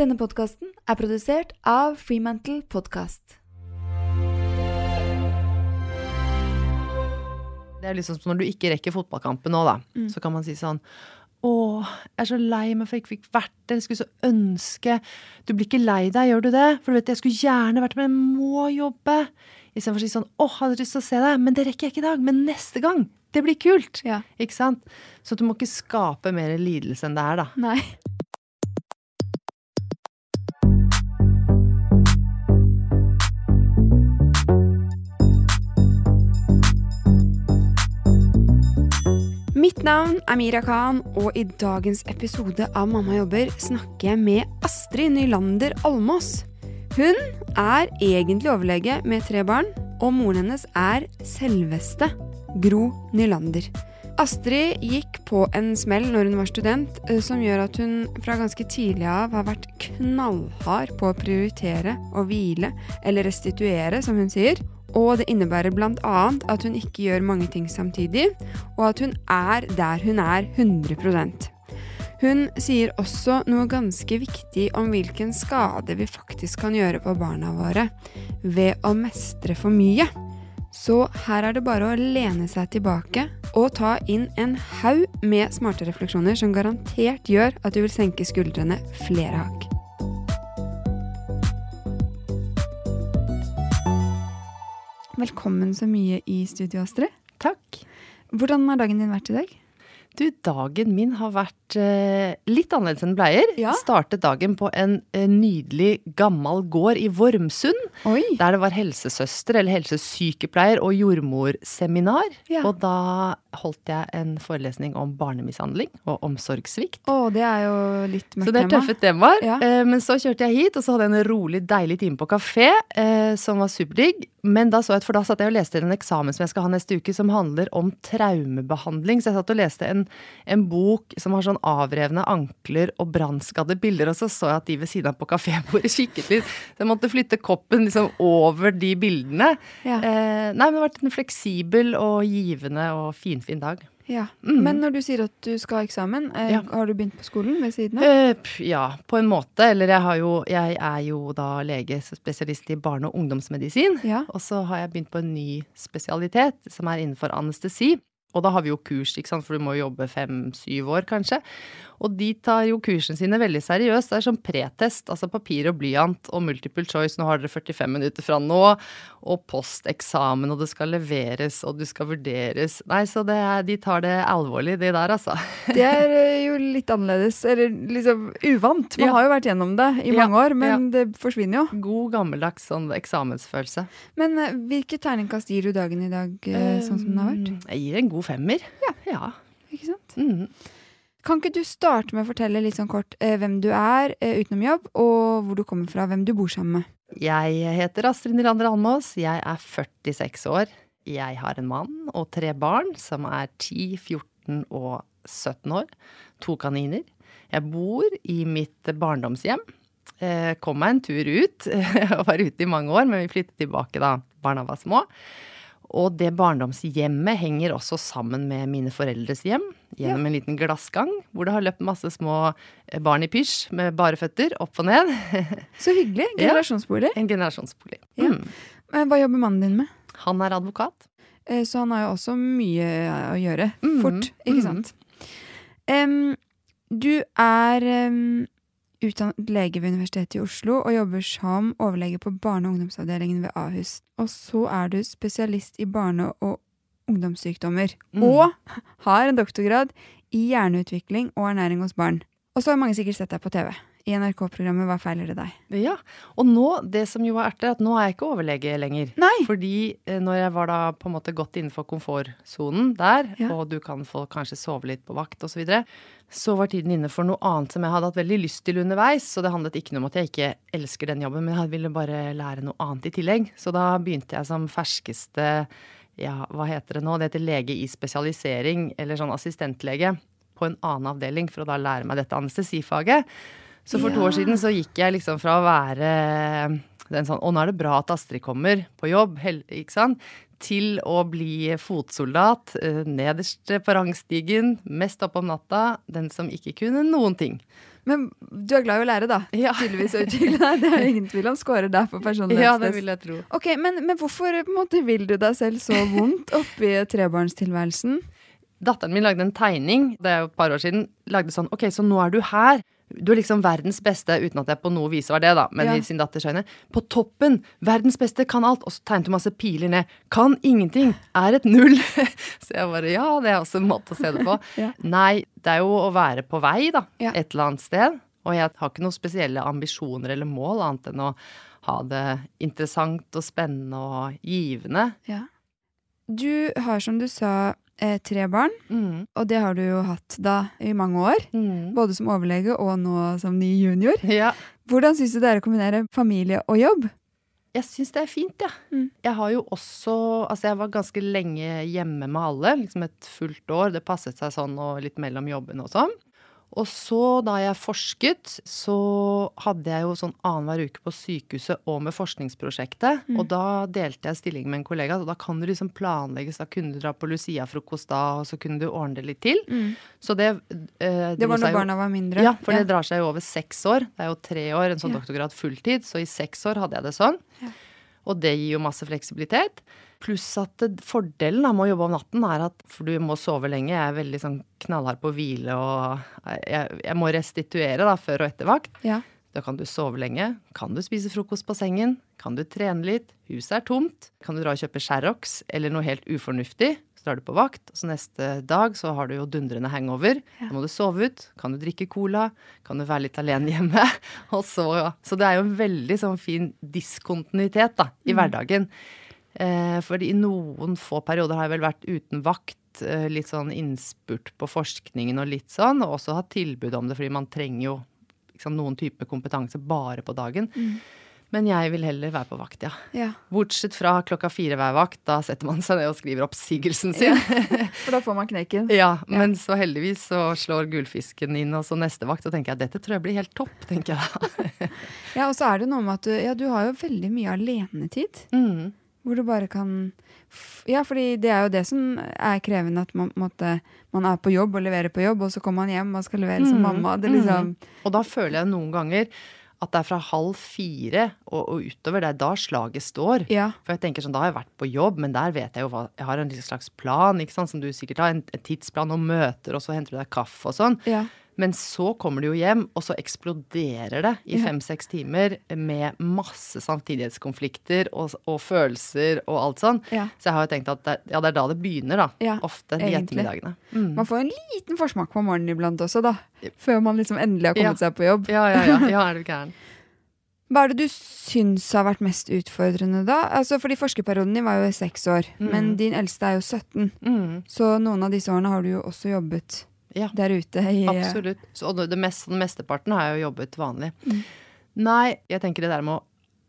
Denne podkasten er produsert av Freemantle Podcast. Det er liksom som når du ikke rekker fotballkampen nå, da. Så kan man si sånn Å, jeg er så lei meg for jeg ikke fikk vært der. Jeg skulle så ønske Du blir ikke lei deg, gjør du det? For du vet, jeg skulle gjerne vært med, men jeg må jobbe. Istedenfor å si sånn Å, hadde lyst til å se deg, men det rekker jeg ikke i dag. Men neste gang. Det blir kult. Ja. Ikke sant? Så du må ikke skape mer lidelse enn det er, da. Nei. Navn er Mira Khan, og i dagens episode av Mamma jobber snakker jeg med Astrid Nylander Almås. Hun er egentlig overlege med tre barn, og moren hennes er selveste Gro Nylander. Astrid gikk på en smell når hun var student, eh, som gjør at hun fra ganske tidlig av har vært knallhard på å prioritere og hvile, eller restituere, som hun sier. Og det innebærer bl.a. at hun ikke gjør mange ting samtidig, og at hun er der hun er 100% Hun sier også noe ganske viktig om hvilken skade vi faktisk kan gjøre på barna våre ved å mestre for mye. Så her er det bare å lene seg tilbake og ta inn en haug med smarte refleksjoner som garantert gjør at du vil senke skuldrene flere hakk. Velkommen så mye i studio, Astrid. Takk. Hvordan har dagen din vært i dag? Du, dagen min har vært eh, litt annerledes enn Bleier. pleier. Ja. Startet dagen på en eh, nydelig gammel gård i Vormsund. Oi! Der det var helsesøster eller helsesykepleier og jordmorseminar. Ja. Og da holdt jeg en forelesning om barnemishandling og omsorgssvikt. Å, det er jo litt mørkt Så det er tema. tøffe temaer. Ja. Eh, men så kjørte jeg hit, og så hadde jeg en rolig, deilig time på kafé, eh, som var superdigg. Men da så jeg, for da satt jeg og leste en eksamen som jeg skal ha neste uke, som handler om traumebehandling. Så jeg satt og leste en, en bok som har sånn avrevne ankler og brannskadde bilder, og så så jeg at de ved siden av på kafébordet kikket litt. Så jeg måtte flytte koppen liksom over de bildene. Ja. Eh, nei, men det har vært en fleksibel og givende og finfin dag. Ja. Mm. Men når du sier at du skal ha eksamen, eh, Ja. har du begynt på skolen ved siden av? Eh, ja, på en måte. Eller jeg, har jo, jeg er jo da lege, spesialist i barne- og ungdomsmedisin. Ja. Og så har jeg begynt på en ny spesialitet, som er innenfor anestesi. Og da har vi jo kurs, ikke sant, for du må jobbe fem-syv år, kanskje. Og de tar jo kursene sine veldig seriøst. Det er sånn pretest, altså papir og blyant og multiple choice. Nå har dere 45 minutter fra nå. Og posteksamen, og det skal leveres, og du skal vurderes. Nei, så det er, de tar det alvorlig, de der, altså. Det er eh, jo litt annerledes, eller liksom uvant. Man Ja. har jo vært gjennom det i Ja, mange år, men det forsvinner jo. God gammeldags sånn eksamensfølelse. Men eh, hvilket terningkast gir du dagen i dag, eh, sånn som den har vært? Jeg gir en god femmer. Ja. ja. Ikke sant? Mhm. Kan ikke du starte med å fortelle litt sånn kort eh, hvem du er eh, utenom jobb, og hvor du kommer fra, hvem du bor sammen med? Jeg heter Astrid Nylander Almås. Jeg er 46 år. Jeg har en mann og tre barn som er 10, 14 og 17 år. To kaniner. Jeg bor i mitt barndomshjem. Eh, Kom meg en tur ut. og var ute i mange år, men vi flyttet tilbake da barna var små. Og det barndomshjemmet henger også sammen med mine foreldres hjem. Gjennom en liten glassgang hvor det har løpt masse små eh, barn i pysj med bare føtter opp og ned. Så hyggelig. Ja. Generasjonsbolig. En generasjonsbolig. Ja. Mm. Eh, Hva jobber mannen din med? Han er advokat. Eh, Så han har jo også mye å gjøre. Fort, Fort, ikke sant? sant? Um, du er em, utdannet lege ved Universitetet i Oslo og jobber som overlege på barne- og ungdomsavdelingen ved Ahus. Og så er du spesialist i barne- og ungdomssykdommer. Mm. Og har en doktorgrad i hjerneutvikling og ernæring hos barn. Og så har mange sikkert sett deg på TV. I NRK-programmet Hva feiler det deg? Ja, Og nå, det som jo er ertet, er at nå er jeg ikke overlege lenger. Nei! Fordi eh, når jeg var da på en måte godt innenfor komfortsonen der, Ja. og du kan få kanskje sove litt på vakt osv., så, videre, så var tiden inne for noe annet som jeg hadde hatt veldig lyst til underveis. Så det handlet ikke noe om at jeg ikke elsker den jobben, men jeg ville bare lære noe annet i tillegg. Så da begynte jeg som ferskeste ja, hva heter det nå? Det heter lege i spesialisering, eller sånn assistentlege, på en annen avdeling for å da lære meg dette anestesifaget. Så for to år siden så gikk jeg liksom fra å være den sånn Å, nå er det bra at Astrid kommer på jobb, ikke sant? Til å bli fotsoldat, eh, nederst på rangstigen, mest oppe om natta, den som ikke kunne noen ting. Men du er glad i å lære, da. Ja. Tydeligvis å utvikle deg. Det er ingen tvil om. scorer der på Ja, det personlighetstest. vil jeg tro. Ok, men, men hvorfor måte, vil du deg selv så vondt oppi trebarnstilværelsen? Datteren min lagde en tegning, det er jo et par år siden. Lagde sånn Ok, så nå er du her. Du er liksom verdens beste, uten at jeg på noe vis var det, da, men Ja. i sin datters øyne. På toppen! Verdens beste, kan alt. Og så tegnet hun masse piler ned. Kan ingenting! Er et null! så jeg bare Ja, det er også en måte å se det på. Ja. Nei, det er jo å være på vei, da. Ja. Et eller annet sted. Og jeg har ikke noen spesielle ambisjoner eller mål, annet enn å ha det interessant og spennende og givende. Ja. Du har, som du sa, eh, tre barn, Mm. og det har du jo hatt da i mange år. Mm. Både som overlege og nå som ny junior. Ja. Hvordan syns du det er å kombinere familie og jobb? Jeg syns det er fint, jeg. Ja. Mm. Jeg har jo også Altså, jeg var ganske lenge hjemme med alle, liksom et fullt år. Det passet seg sånn og litt mellom jobbene og sånn. Og så, da jeg forsket, så hadde jeg jo sånn annenhver uke på sykehuset og med forskningsprosjektet. Mm. Og da delte jeg stilling med en kollega, så da kan du liksom planlegge. Så da kunne du dra på Lucia-frokost da, og så kunne du ordne det litt til. Så det eh, Det var når barna var mindre? ja, for det drar seg jo over seks år. Det er jo tre år, en sånn Ja. doktorgrad fulltid. Så i seks år hadde jeg det sånn. Ja. Og det gir jo masse fleksibilitet. Pluss at fordelen med å jobbe om natten er at For du må sove lenge. Jeg er veldig sånn knallhard på hvile og jeg, jeg må restituere da, før og etter vakt. Ja. Da kan du sove lenge. Kan du spise frokost på sengen? Kan du trene litt? Huset er tomt. Kan du dra og kjøpe Sherrox eller noe helt ufornuftig? Så drar du på vakt, så neste dag så har du jo dundrende hangover. Ja. Da må du sove ut. Kan du drikke cola? Kan du være litt alene hjemme? Og så, så det er jo en veldig sånn fin diskontinuitet da, i hverdagen. Eh, fordi i noen få perioder har jeg vel vært uten vakt, eh, litt sånn innspurt på forskningen og litt sånn, og også hatt tilbud om det, fordi man trenger jo liksom, noen type kompetanse bare på dagen. Men jeg vil heller være på vakt, ja. ja. Bortsett fra klokka fire hver vakt, da setter man seg ned og skriver oppsigelsen sin. For da får man kneken. Ja, men så heldigvis så slår gullfisken inn, og så neste vakt, så tenker jeg dette tror jeg blir helt topp, tenker jeg da. Ja, og så er det noe med at du, ja, du har jo veldig mye alenetid. Mm. Hvor du bare kan Ja, fordi det er jo det som er krevende, at man, måtte, man er på jobb og leverer på jobb, og så kommer man hjem og skal levere som Mm, mamma. Det er liksom Og da føler jeg noen ganger at det er fra halv fire og, og utover, det er da slaget står. Ja. For jeg tenker sånn, da har jeg vært på jobb, men der vet jeg jo hva Jeg har en slags plan, ikke sant, som du sikkert har. En, en tidsplan og møter, og så henter du deg kaffe og sånn. ja. Men så kommer du jo hjem, og så eksploderer det i fem-seks timer med masse samtidighetskonflikter og, og følelser og alt sånn. Ja. Så jeg har jo tenkt at det, ja, det er da det begynner, da. Ja, Ofte de egentlig. ettermiddagene. Mm. Man får en liten forsmak på morgenen iblant også, da. Før man liksom endelig har kommet seg på jobb. Ja, ja, ja. Ja, er du gæren. Hva er det du syns har vært mest utfordrende da? Altså, fordi forskerperioden din var jo seks år, Mm. men din eldste er jo 17. Mm. Så noen av disse årene har du jo også jobbet Ja. der ute i Absolutt. Så, og det meste, mesteparten har jeg jo jobbet vanlig. Mm. Nei, jeg tenker det der med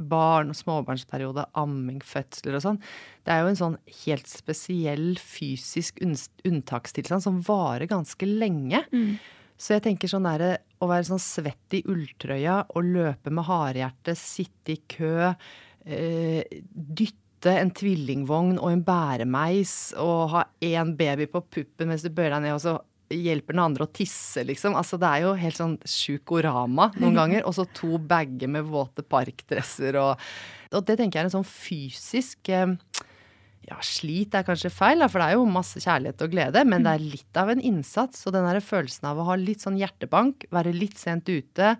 barn og småbarnsperiode, amming, fødsler og sånn, det er jo en sånn helt spesiell fysisk unntakstilstand som varer ganske lenge. Mm. Så jeg tenker sånn derre å være sånn svett i ulltrøya og løpe med hardhjerte, sitte i kø, øh, dytte en tvillingvogn og en bæremeis og ha én baby på puppen mens du bøyer deg ned, og så hjelper den andre å tisse, liksom. Altså det er jo helt sånn sjukorama noen ganger. Og så to bager med våte parkdresser og Og det tenker jeg er en sånn fysisk eh, ja, slit er kanskje feil, for det er jo masse kjærlighet og glede, men det er litt av en innsats. Og den der følelsen av å ha litt sånn hjertebank, være litt sent ute,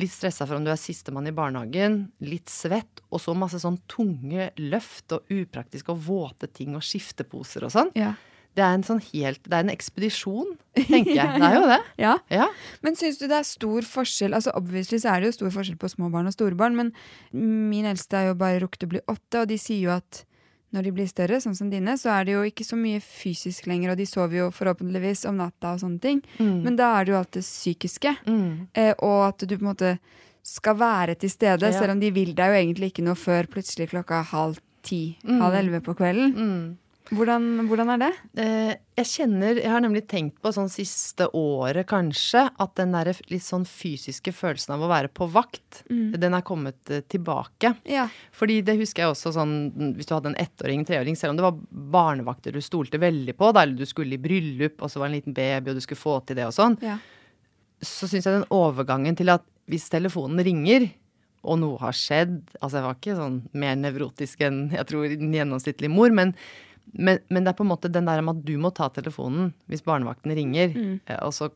litt stressa for om du er sistemann i barnehagen, litt svett, og så masse sånn tunge løft og upraktiske og våte ting og skifteposer og sånn. Ja. Det er en sånn helt Det er en ekspedisjon, tenker jeg. Det er jo det. ja. Ja. Men syns du det er stor forskjell Altså Obviously så er det jo stor forskjell på små barn og store barn, men min eldste er jo bare rukket å bli åtte, og de sier jo at når de blir større, sånn som dine, så er det jo ikke så mye fysisk lenger, og de sover jo forhåpentligvis om natta og sånne ting. Mm. Men da er det jo alt det psykiske, Mm. eh, og at du på en måte skal være til stede, Ja. selv om de vil deg jo egentlig ikke noe før plutselig klokka halv ti, Mm. halv elleve på kvelden. Mm. Hvordan, hvordan er det? Eh, jeg kjenner Jeg har nemlig tenkt på sånn siste året, kanskje, at den der litt sånn fysiske følelsen av å være på vakt, den er kommet eh, tilbake. Ja. Fordi det husker jeg også sånn Hvis du hadde en ettåring, treåring, selv om det var barnevakter du stolte veldig på, da, eller du skulle i bryllup, og så var det en liten baby, og du skulle få til det og sånn, ja. så syns jeg den overgangen til at hvis telefonen ringer, og noe har skjedd Altså, jeg var ikke sånn mer nevrotisk enn jeg tror en gjennomsnittlig mor, men, men, men, det er på en måte den der med at du må ta telefonen hvis barnevakten ringer, mm. og så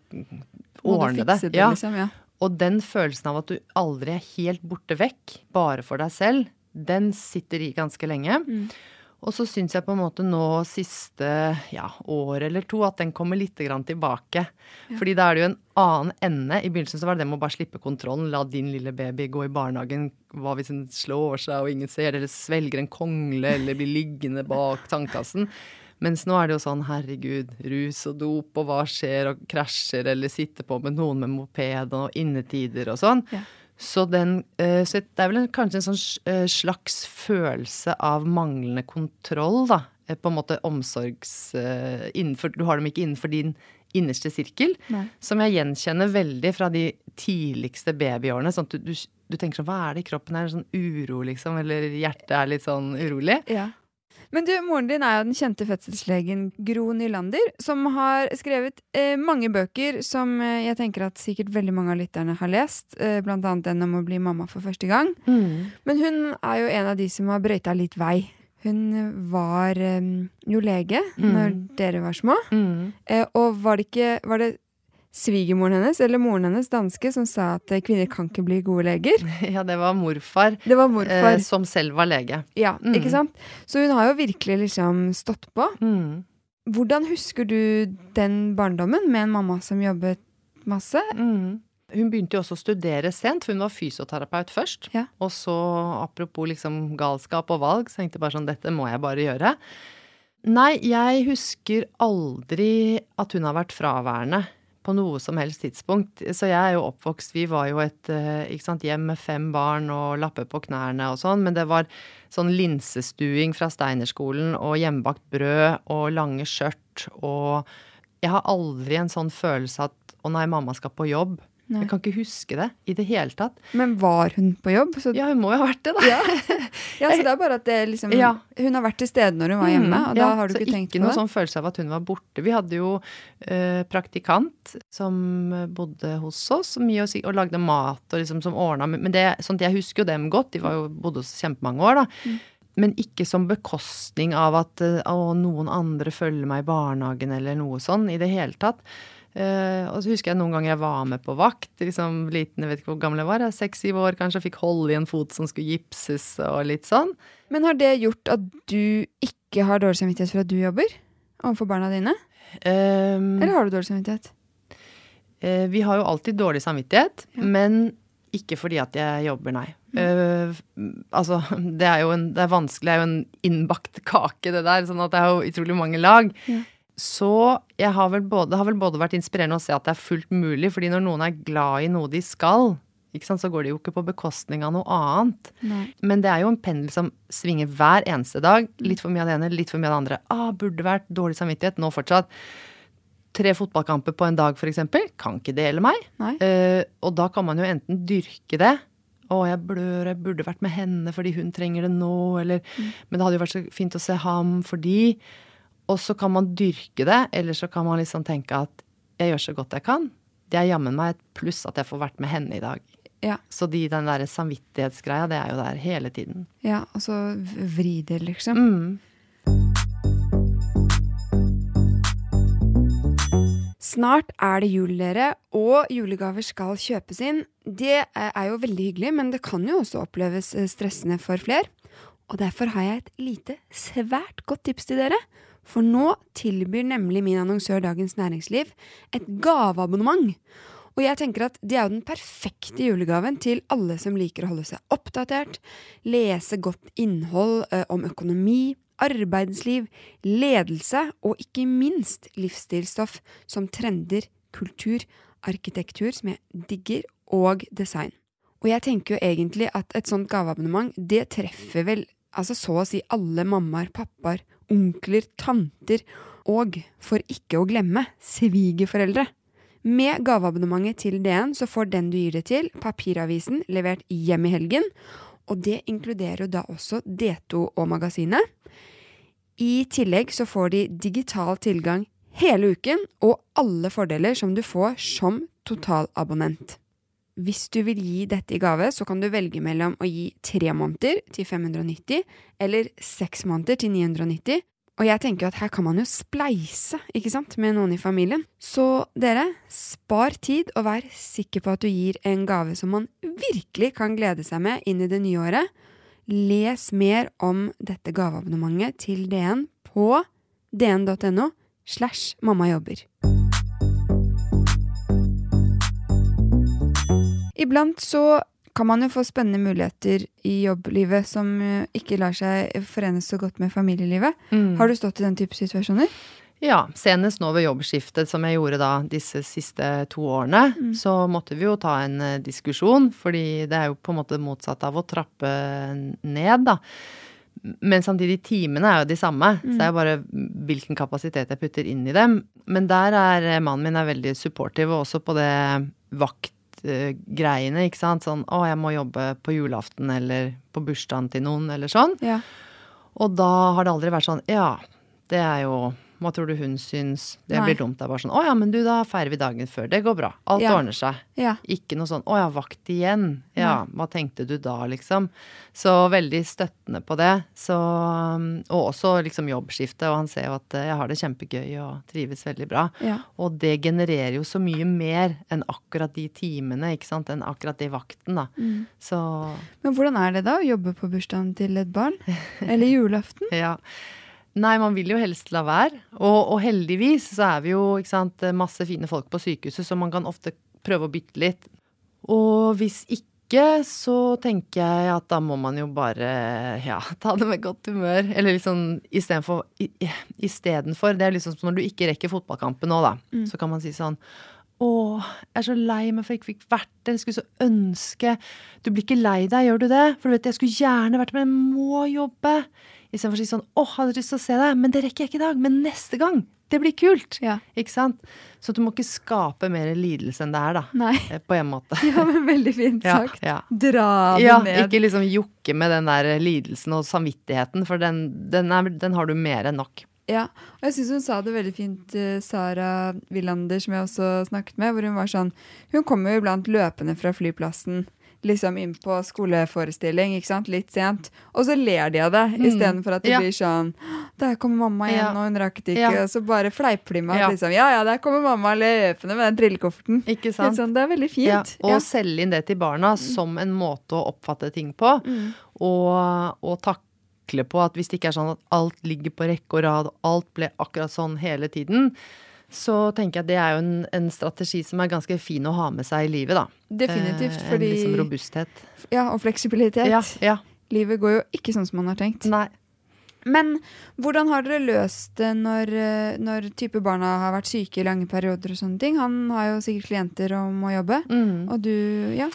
ordne det. det ja. Liksom, ja. Og den følelsen av at du aldri er helt borte vekk, bare for deg selv, den sitter i ganske lenge. Mm. Og så syns jeg på en måte nå siste ja, år eller to at den kommer litt tilbake. Ja. Fordi da er det jo en annen ende. I begynnelsen så var det det med å bare slippe kontrollen. La din lille baby gå i barnehagen. Hva hvis den slår seg og ingen ser, eller svelger en kongle, eller blir liggende bak tannkassen. Mens nå er det jo sånn, herregud, rus og dop, og hva skjer, og krasjer, eller sitter på med noen med moped, og innetider og sånn. Ja. Så, den, eh, så det er vel kanskje en sånn eh, slags følelse av manglende kontroll, da. Eh, på en måte omsorgs... Innenfor, du har dem ikke innenfor din innerste sirkel. Nei. Som jeg gjenkjenner veldig fra de tidligste babyårene. Sånn at du, du, du tenker sånn Hva er det i kroppen? Er det sånn uro, liksom? Eller hjertet er litt sånn urolig? Ja. Men du, moren din er jo den kjente fødselslegen Gro Nylander, som har skrevet eh, mange bøker som eh, jeg tenker at sikkert veldig mange av lytterne har lest. Eh, blant annet den om å bli mamma for første gang. Mm. Men hun er jo en av de som har brøyta litt vei. Hun var eh, jo lege mm. når dere var små. Mm. Eh, og var det ikke Var det svigermoren hennes eller moren hennes, danske, som sa at eh, kvinner kan ikke bli gode leger. Ja, det var morfar, det var morfar. Eh, som selv var lege. Ja, mm. ikke sant? Så hun har jo virkelig liksom stått på. Mm. Hvordan husker du den barndommen med en mamma som jobbet masse? Mm. Hun begynte jo også å studere sent, for hun var fysioterapeut først. Ja. Og så, apropos liksom galskap og valg, så tenkte jeg bare sånn, dette må jeg bare gjøre. Nei, jeg husker aldri at hun har vært fraværende på noe som helst tidspunkt. Så jeg er jo oppvokst Vi var jo et eh, sant, hjem med fem barn og lapper på knærne og sånn, men det var sånn linsestuing fra Steinerskolen og hjemmebakt brød og lange skjørt og Jeg har aldri en sånn følelse at å nei, mamma skal på jobb. Nei. Jeg kan ikke huske det i det hele tatt. Men var hun på jobb? Så... Ja, hun må jo ha vært det, da. Ja, ja så det er bare at det liksom ja. Hun har vært til stede når hun var hjemme, og da da har du ikke tenkt på det? Ikke noe sånn følelse av at hun var borte. Vi hadde jo eh, praktikant som bodde hos oss mye og, og lagde mat og liksom som ordna Men det, sånn jeg husker jo dem godt. De var jo, bodde hos oss kjempemange år, da. Mm. Men ikke som bekostning av at eh, å, noen andre følger meg i barnehagen eller noe sånn i det hele tatt. Uh, og så husker jeg noen ganger jeg var med på vakt. liksom liten, Jeg vet ikke hvor gammel jeg var, seks-syv år kanskje, Jeg fikk holde i en fot som skulle gipses og litt sånn. Men har det gjort at du ikke har dårlig samvittighet for at du jobber overfor barna dine? Um, Eller har du dårlig samvittighet? Uh, vi har jo alltid dårlig samvittighet, ja. men ikke fordi at jeg jobber, nei. Uh, altså, det er jo en, det er vanskelig, det er jo en innbakt kake, det der. Sånn at det er jo utrolig mange lag. Ja. Så jeg har vel både, det har vel både vært inspirerende å se at det er fullt mulig, fordi når noen er glad i noe de skal, sant, så går det jo ikke på bekostning av noe annet. Nei. Men det er jo en pendel som svinger hver eneste dag. Litt for mye av det ene, litt for mye av det andre. Ah, burde vært dårlig samvittighet. Nå fortsatt. Tre fotballkamper på en dag, f.eks. Kan ikke dele meg. Uh, og da kan man jo enten dyrke det. Å, jeg blør, jeg burde vært med henne fordi hun trenger det nå, eller mm. Men det hadde jo vært så fint å se ham fordi og så kan man dyrke det, eller så kan man liksom tenke at jeg gjør så godt jeg kan. Det er jammen meg et pluss at jeg får vært med henne i dag. Ja. Så de, den der samvittighetsgreia, det er jo der hele tiden. Ja, og så vri det, liksom. Mm. Snart er det jul, dere, og julegaver skal kjøpes inn. Det er jo veldig hyggelig, men det kan jo også oppleves eh, stressende for flere. Og derfor har jeg et lite, svært godt tips til dere for nå tilbyr nemlig min annonsør Dagens Næringsliv et gaveabonnement. Og jeg tenker at det er jo den perfekte julegaven til alle som liker å holde seg oppdatert, lese godt innhold om økonomi, arbeidsliv, ledelse og ikke minst livsstilsstoff som trender, kultur, arkitektur, som jeg digger, og design. Og jeg tenker jo egentlig at et sånt gaveabonnement, det treffer vel altså så å si alle mammaer, pappaer onkler, tanter og, for ikke å glemme, svigerforeldre. Med gaveabonnementet til DN så får den du gir det til, papiravisen levert hjem i helgen, og det inkluderer jo da også D2 og magasinet. I tillegg så får de digital tilgang hele uken og alle fordeler som du får som totalabonnent. Hvis du vil gi dette i gave, så kan du velge mellom å gi tre måneder til 590 eller seks måneder til 990. Og jeg tenker at her kan man jo spleise, ikke sant, med noen i familien. Så dere, spar tid og vær sikker på at du gir en gave som man virkelig kan glede seg med inn i det nye året. Les mer om dette gaveabonnementet til DN på dn.no slash mammajobber. Iblant så kan man jo få spennende muligheter i jobblivet som eh, ikke lar seg forenes så godt med familielivet. Mm. Har du stått i den type situasjoner? Ja, senest nå ved jobbskiftet som jeg gjorde da disse siste to årene, Mm. så måtte vi jo ta en eh, diskusjon, fordi det er jo på en måte motsatt av å trappe ned, da. Men samtidig, timene er jo de samme, så det er jo bare hvilken kapasitet jeg putter inn i dem. Men der er eh, mannen min er veldig supportive, også på det vaktgreiene, ikke sant. Sånn å, jeg må jobbe på julaften eller på bursdagen til noen, eller sånn. Ja. Og da har det aldri vært sånn Ja, det er jo Hva tror du hun syns? Det Nei. blir dumt. Det er bare sånn Å ja, men du, da feirer vi dagen før. Det går bra. Alt Ja. ordner seg. Ja. Ikke noe sånn Å ja, vakt igjen. Ja, hva tenkte du da, liksom? Så veldig støttende på det. Så Og også liksom jobbskifte, og han ser jo at eh, jeg har det kjempegøy og trives veldig bra. Ja. Og det genererer jo så mye mer enn akkurat de timene, ikke sant, enn akkurat de vakten, da. Mm. Så Men hvordan er det da å jobbe på bursdagen til et barn? Eller julaften? Ja. Nei, man vil jo helst la være. Og, og heldigvis så er vi jo sant, masse fine folk på sykehuset, så man kan ofte prøve å bytte litt. Og hvis ikke, så tenker jeg at da må man jo bare ja, ta det med godt humør. Eller liksom istedenfor Istedenfor Det er liksom som når du ikke rekker fotballkampen nå, da. Så kan man si sånn å, jeg er så lei meg for jeg ikke fikk vært der. Jeg skulle så ønske Du blir ikke lei deg, gjør du det? For du vet, jeg skulle gjerne vært med, men jeg må jobbe. Istedenfor å si sånn Å, hadde lyst til å se deg, men det rekker jeg ikke i dag. Men neste gang! Det blir kult! Ja. Ikke sant? Så du må ikke skape mer lidelse enn det er, da. Nei. Eh, På en måte. Ja, men veldig fint sagt. ja. Dra det Ja, ned. ikke liksom jokke med den der lidelsen og samvittigheten, for den, den, er, den har du mer enn nok. Ja, og jeg syns hun sa det veldig fint, eh, Sara Willander, som jeg også snakket med, hvor hun var sånn Hun kommer jo iblant løpende fra flyplassen, liksom inn på skoleforestilling, ikke sant, litt sent, og så ler de av det, Mm. istedenfor at det Ja. blir sånn Der kommer mamma igjen, Ja. og hun rakk det ikke, Ja. og så bare fleiper de med at Ja. liksom Ja ja, der kommer mamma løpende med den trillekofferten. Ikke sant? sånn, det er veldig Ja, fint. og selge inn det til barna som en måte å oppfatte ting på. Mm. Og, og takle på at hvis det ikke er sånn at alt ligger på rekke og rad, alt ble akkurat sånn hele tiden, så tenker jeg at det er jo en, en strategi som er ganske fin å ha med seg i livet, da. Definitivt, Eh, fordi En liksom robusthet. Ja, og fleksibilitet. Ja, ja. Livet går jo ikke sånn som man har tenkt. Nei. Men hvordan har dere løst det når, eh, når type barna har vært syke i lange perioder og sånne ting? Han har jo sikkert klienter og må jobbe. Mm. Og du, ja.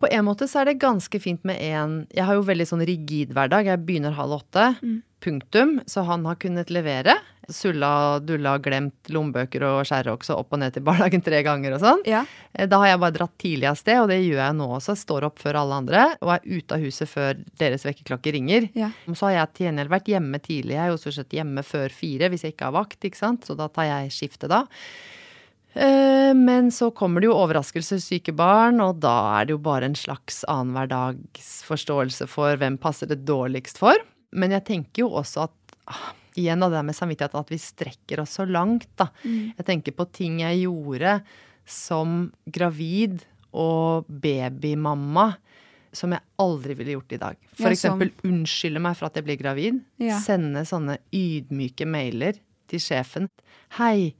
På en måte så er det ganske fint med en Jeg har jo veldig sånn rigid hverdag. Jeg begynner halv åtte. Mm. Punktum. Så han har kunnet levere. Sulla, dulla, glemt lommebøker og skjærroks og opp og ned til barnehagen tre ganger og sånn. ja. Eh, Da har jeg bare dratt tidlig av sted, og det gjør jeg nå også. Står opp før alle andre og er ute av huset før deres vekkerklokke ringer. Ja. Så har jeg til gjengjeld vært hjemme tidlig. Jeg er jo stort sett hjemme før fire hvis jeg ikke har vakt, ikke sant. Så da tar jeg skiftet da. Eh, Men så kommer det jo overraskelser, syke barn, og da er det jo bare en slags annenhver dags forståelse for hvem passer det dårligst for. Men jeg tenker jo også at ah, igjen av det med samvittighet, at vi strekker oss så langt, da. Jeg tenker på ting jeg gjorde som gravid og babymamma som jeg aldri ville gjort i dag. For Ja, eksempel unnskylde meg for at jeg blir gravid. Ja. Sende sånne ydmyke mailer til sjefen. Hei,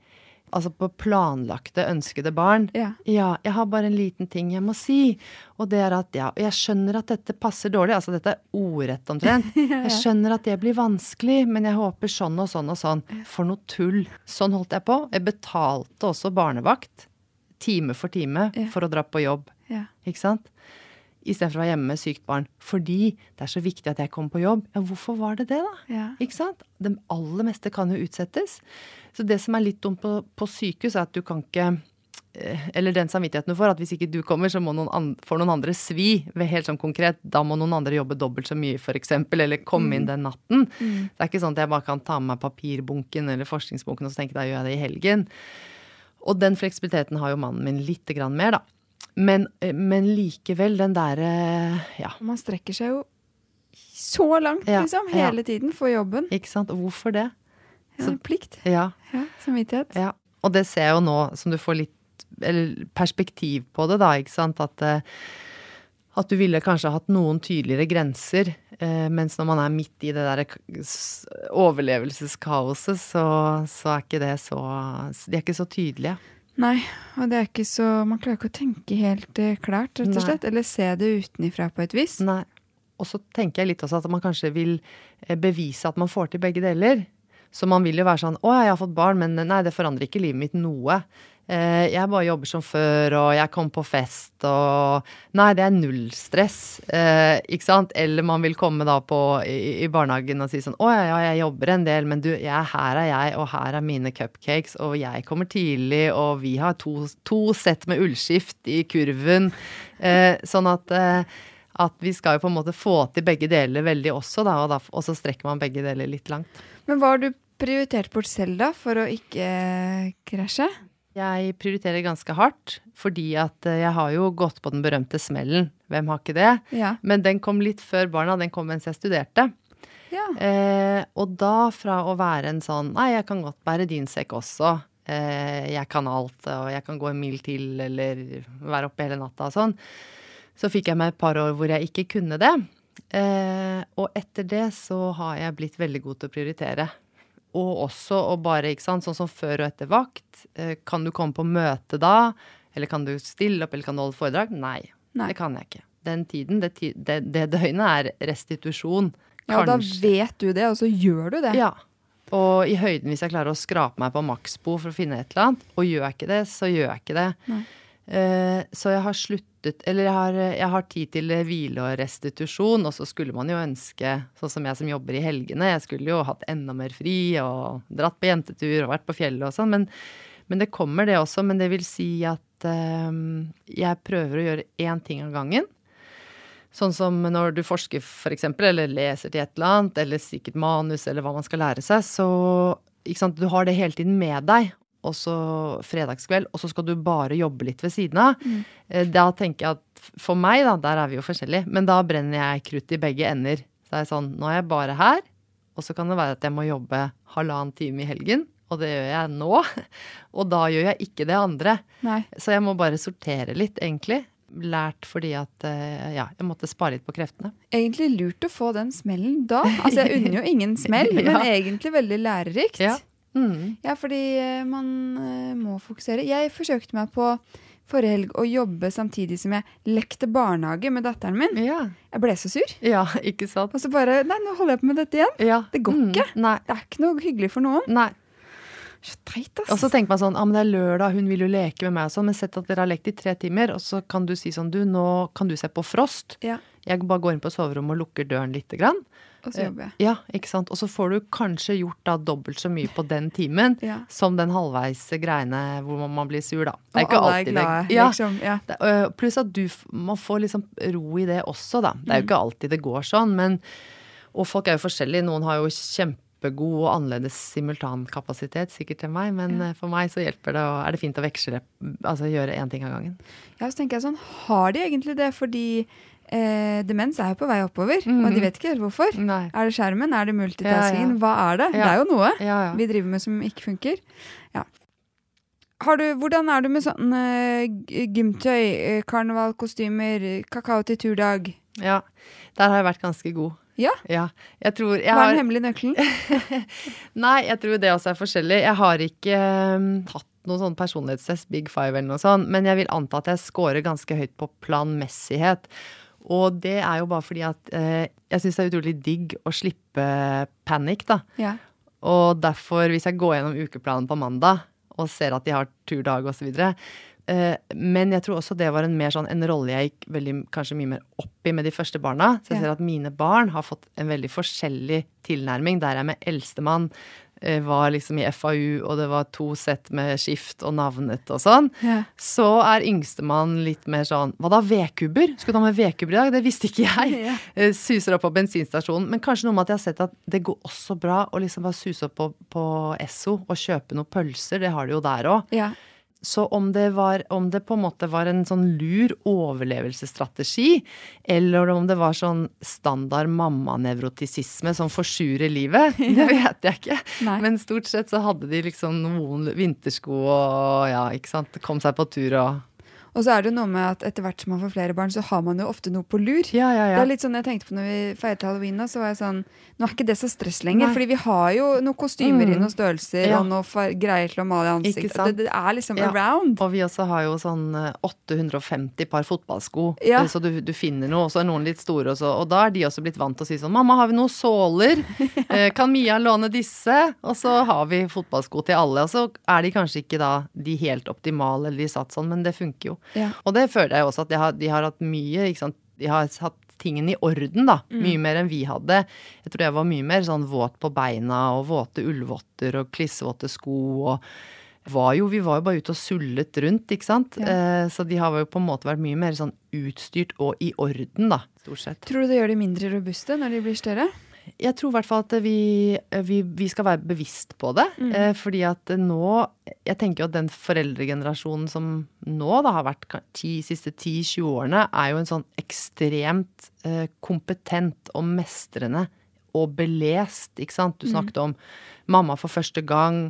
altså på planlagte ønskede barn. Ja. Ja, jeg har bare en liten ting jeg må si. Og det er at ja, jeg skjønner at dette passer dårlig. Altså dette er ordrett omtrent. Jeg skjønner at det blir vanskelig, men jeg håper sånn og sånn og sånn. For noe tull. Sånn holdt jeg på. Jeg betalte også barnevakt time for time for å dra på jobb. Ja. Ikke sant? Istedenfor å være hjemme med sykt barn. Fordi det er så viktig at jeg kommer på jobb. Ja, hvorfor var det det, da? Ja. Ikke sant? Det aller meste kan jo utsettes. Så det som er litt dumt på, på sykehus, er at du kan ikke eh, eller den samvittigheten du får, at hvis ikke du kommer, så må noen andre, får noen andre svi. Helt sånn konkret, da må noen andre jobbe dobbelt så mye, f.eks., eller komme inn den natten. Det er ikke sånn at jeg bare kan ta med meg papirbunken eller forskningsbunken og så tenke da gjør jeg det i helgen. Og den fleksibiliteten har jo mannen min lite grann mer, da. Men, eh, men likevel, den derre Ja, man strekker seg jo så langt, Ja, liksom, ja. hele tiden for jobben. ikke sant. Hvorfor det? Ja, en plikt. Ja. Ja, samvittighet. Ja, og det ser jeg jo nå, som du får litt eller perspektiv på det, da, ikke sant. At, eh, at du ville kanskje hatt noen tydeligere grenser, eh, mens når man er midt i det der overlevelseskaoset, så, så er ikke det så De er ikke så tydelige. Nei, og det er ikke så Man klarer ikke å tenke helt eh, klart, rett og Nei. Eller se det utenifra på et vis. Nei. Og så tenker jeg litt også at man kanskje vil bevise at man får til begge deler. Så man vil jo være sånn Å ja, jeg har fått barn, men nei, det forandrer ikke livet mitt noe. Eh, jeg bare jobber som før, og jeg kom på fest, og Nei, det er null stress, eh, ikke sant? Eller man vil komme da på i, barnehagen og si sånn Å ja, ja, jeg jobber en del, men du, jeg, her er jeg, og her er mine cupcakes, og jeg kommer tidlig, og vi har to, to sett med ullskift i kurven. Eh, sånn at at vi skal jo på en måte få til begge deler veldig også, da, og, og så strekker man begge deler litt langt. Men var du prioritert bort selv, da, for å ikke eh, krasje? Jeg prioriterer ganske hardt, fordi at eh, jeg har jo gått på den berømte smellen. Hvem har ikke det? Ja. Men den kom litt før barna, den kom mens jeg studerte. ja. Eh, og da fra å være en sånn Nei, jeg kan godt bære din sekk også. Eh, jeg kan alt, og jeg kan gå en mil til, eller være oppe hele natta og sånn. Så fikk jeg meg et par år hvor jeg ikke kunne det. Eh, og etter det så har jeg blitt veldig god til å prioritere. Og også å bare, ikke sant, sånn som før og etter vakt. Eh, kan du komme på møte da? Eller kan du stille opp, eller kan du holde foredrag? Nei, Nei. det kan jeg ikke. Den tiden, det, det, det døgnet er restitusjon. ja, og da vet du det, og så gjør du det. Ja. Og i høyden, hvis jeg klarer å skrape meg på maksbo for å finne et eller annet, og gjør jeg ikke det, så gjør jeg ikke det. Nei. Eh, så jeg har sluttet Eller jeg har, jeg har tid til hvile og restitusjon, og så skulle man jo ønske, sånn som jeg som jobber i helgene, jeg skulle jo hatt enda mer fri og dratt på jentetur og vært på fjellet og sånn, men, men det kommer det også. Men det vil si at um, jeg prøver å gjøre én ting av gangen. Sånn som når du forsker f.eks., eller leser til et eller annet, eller sikkert manus, eller hva man skal lære seg, så du har det hele tiden med deg. Og så fredagskveld, og så skal du bare jobbe litt ved siden av. Mm. Da tenker jeg at for meg, da, der er vi jo forskjellige, men da brenner jeg krutt i begge ender. Så det er sånn, nå er jeg bare her, og så kan det være at jeg må jobbe halvannen time i helgen, og det gjør jeg nå. Og da gjør jeg ikke det andre. Nei. Så jeg må bare sortere litt, egentlig. Lært fordi at eh, ja, jeg måtte spare litt på kreftene. Egentlig lurt å få den smellen da. Altså, jeg unner jo ingen smell, Ja. men egentlig veldig lærerikt. Ja. Mm. Ja, fordi eh, man eh, må fokusere. Jeg forsøkte meg på forrige helg å jobbe samtidig som jeg lekte barnehage med datteren min. Ja. Jeg ble så sur. ja, ikke sant? Og så bare Nei, nå holder jeg på med dette igjen. Ja. Det går Mm. ikke. Nei. Det er ikke noe hyggelig for noen. Nei. Så teit, ass. Og så tenker man sånn, ah, men det er lørdag, hun vil jo leke med meg og sånn, men sett at dere har lekt i tre timer, og så kan du si sånn, du, nå kan du se på Frost. ja, Jeg bare går inn på soverommet og lukker døren lite grann. Og så jobber jeg. Ja, ikke sant? Og så får du kanskje gjort da dobbelt så mye på den timen Ja. som den halvveis greiene hvor man- blir sur, da. Det er Og ikke alle er alltid glade, det. Ja, liksom. Ja. det, øh, pluss at du, må få får liksom ro i det også, da. Det er jo ikke alltid det går sånn, men Og folk er jo forskjellige. Noen har jo kjempegod og annerledes simultankapasitet, sikkert til meg, men ja. for meg så hjelper det, og er det fint å veksle, altså gjøre én ting av gangen. ja, så tenker jeg sånn, har de egentlig det? Fordi eh, demens er jo på vei oppover, og de vet ikke helt hvorfor. Nei. Er det skjermen? Er det multitaskingen? Ja, ja. Hva er det? Det er jo noe Ja, ja. vi driver med som ikke funker. Ja. Har du, hvordan er du med sånn eh, gymtøy, eh, karnevalkostymer, kakao til turdag? ja. Der har jeg vært ganske god. Ja? Ja. Jeg tror jeg Hva er har den hemmelige nøkkelen? Nei, jeg tror det også er forskjellig. Jeg har ikke um, tatt noen sånn personlighetstest, Big Five eller noe sånt, men jeg vil anta at jeg scorer ganske høyt på planmessighet. Og det er jo bare fordi at eh, jeg syns det er utrolig digg å slippe panikk, da. Ja. Og derfor, hvis jeg går gjennom ukeplanen på mandag og ser at de har turdag osv. Eh, men jeg tror også det var en mer sånn en rolle jeg gikk veldig, kanskje mye mer opp i med de første barna. Så jeg Ja. ser at mine barn har fått en veldig forskjellig tilnærming. Der er jeg med eldstemann var liksom i FAU, og det var to sett med skift og navnet og sånn, Ja. så er yngstemann litt mer sånn Hva da, vedkubber? Skulle du ha med vedkubber i dag? Det visste ikke jeg. Ja. Eh, Suser opp på bensinstasjonen. Men kanskje noe med at jeg har sett at det går også bra å liksom bare suse opp på, på Esso og kjøpe noen pølser. Det har de jo der òg. Ja. Så om det, var, om det på en måte var en sånn lur overlevelsesstrategi, eller om det var sånn standard mammanevrotisisme som forsurer livet, det vet jeg ikke. Nei. Men stort sett så hadde de liksom noen vintersko og ja, ikke sant. Kom seg på tur og Og så er det jo noe med at etter hvert som man får flere barn, så har man jo ofte noe på lur. Ja, ja, Det er litt sånn jeg tenkte på når vi feiret halloween, så var jeg sånn Nå er ikke det så stress lenger, Nei. fordi vi har jo noen kostymer i Mm. noen størrelser Ja. og noe greier til å male i ansiktet. Det, det er liksom Ja. around. Og vi også har jo sånn eh, 850 par fotballsko, Ja. eh, så du, du finner noe. Og så er noen litt store også. Og da er de også blitt vant til å si sånn Mamma, har vi noen såler? Eh, Kan Mia låne disse? Og så har vi fotballsko til alle. Og så er de kanskje ikke da de helt optimale eller de satt sånn, men det funker jo. Ja. Og det føler jeg også at de har, de har hatt mye. De har hatt tingene i orden, da. Mm. Mye mer enn vi hadde. Jeg tror jeg var mye mer sånn våt på beina og våte ullvotter og klissvåte sko og var jo, vi var jo bare ute og sullet rundt, ikke sant. Ja. Eh, så de har jo på en måte vært mye mer sånn utstyrt og i orden, da. Stort sett. Tror du det gjør de mindre robuste når de blir større? Jeg tror i hvert fall at vi, vi, vi skal være bevisst på det. Mm. Eh, fordi at nå Jeg tenker jo at den foreldregenerasjonen som nå da har vært de siste 10-20 årene, er jo en sånn ekstremt eh, kompetent og mestrende og belest, ikke sant. Du snakket om mamma for første gang.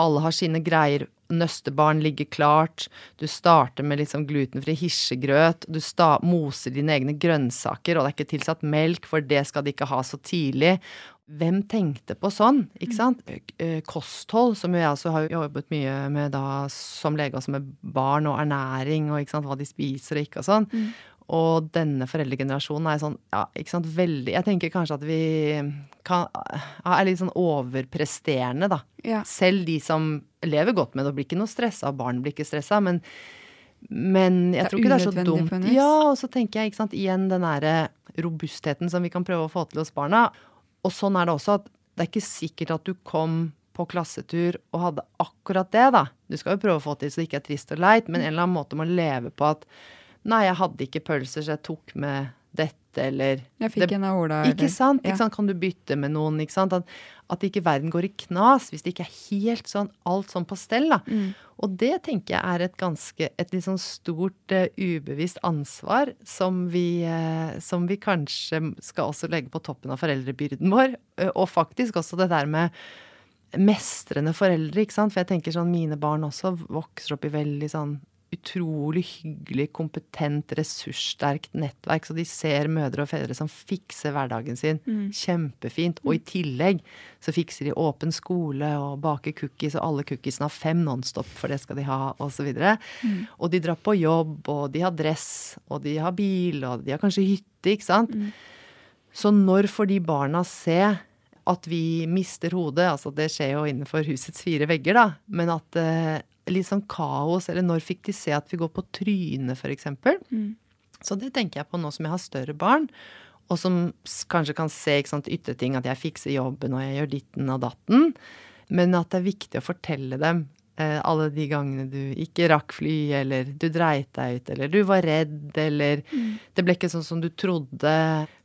Alle har sine greier. Nøstebarn ligger klart. Du starter med liksom glutenfri hirsegrøt. Du moser dine egne grønnsaker, og det er ikke tilsatt melk, for det skal de ikke ha så tidlig. Hvem tenkte på sånn, ikke sant? Eh, Kosthold, som jeg også har jobbet mye med da som lege, også med barn og ernæring og hva de spiser og ikke og sånn. Og denne foreldregenerasjonen er sånn, ja, ikke sant, veldig Jeg tenker kanskje at vi kan, er litt sånn overpresterende, da. Ja. Selv de som lever godt med det og blir ikke noe stressa, barn blir ikke stressa, men, men jeg tror ikke det er så dumt. Ja, og så tenker jeg ikke sant, igjen den derre robustheten som vi kan prøve å få til hos barna. Og sånn er det også at det er ikke sikkert at du kom på klassetur og hadde akkurat det, da. Du skal jo prøve å få til så det ikke er trist og leit, men en eller annen måte må leve på at Nei, jeg hadde ikke pølser, så jeg tok med dette, eller Jeg fikk det- en av Ola. ikke sant? Ja. ikke sant? Kan du bytte med noen? ikke sant? At, at ikke verden går i knas hvis det ikke er helt sånn alt sånn på stell. da. Mm. Og det tenker jeg er et ganske, et litt sånn stort uh, ubevisst ansvar som vi, uh, som vi kanskje skal også legge på toppen av foreldrebyrden vår. Uh, og faktisk også det der med mestrende foreldre, ikke sant. For jeg tenker sånn mine barn også vokser opp i veldig sånn utrolig hyggelig, kompetent, ressurssterkt nettverk. Så de ser mødre og fedre som fikser hverdagen sin kjempefint. Og i tillegg så fikser de åpen skole og baker cookies, og alle cookiesene har fem Nonstop, for det skal de ha, osv. Mm. Og de drar på jobb, og de har dress, og de har bil, og de har kanskje hytte, ikke sant. Så når får de barna se at vi mister hodet, altså det skjer jo innenfor husets fire vegger, da, men at eh, litt sånn kaos, eller når fikk de se at vi går på trynet, eksempel. Mm. Så det tenker jeg på nå som jeg har større barn, og som kanskje kan se ikke sant, ytre ting, at jeg fikser jobben og jeg gjør ditten og datten, men at det er viktig å fortelle dem eh, alle de gangene du ikke rakk fly, eller du dreit deg ut, eller du var redd, eller det ble ikke sånn som du trodde.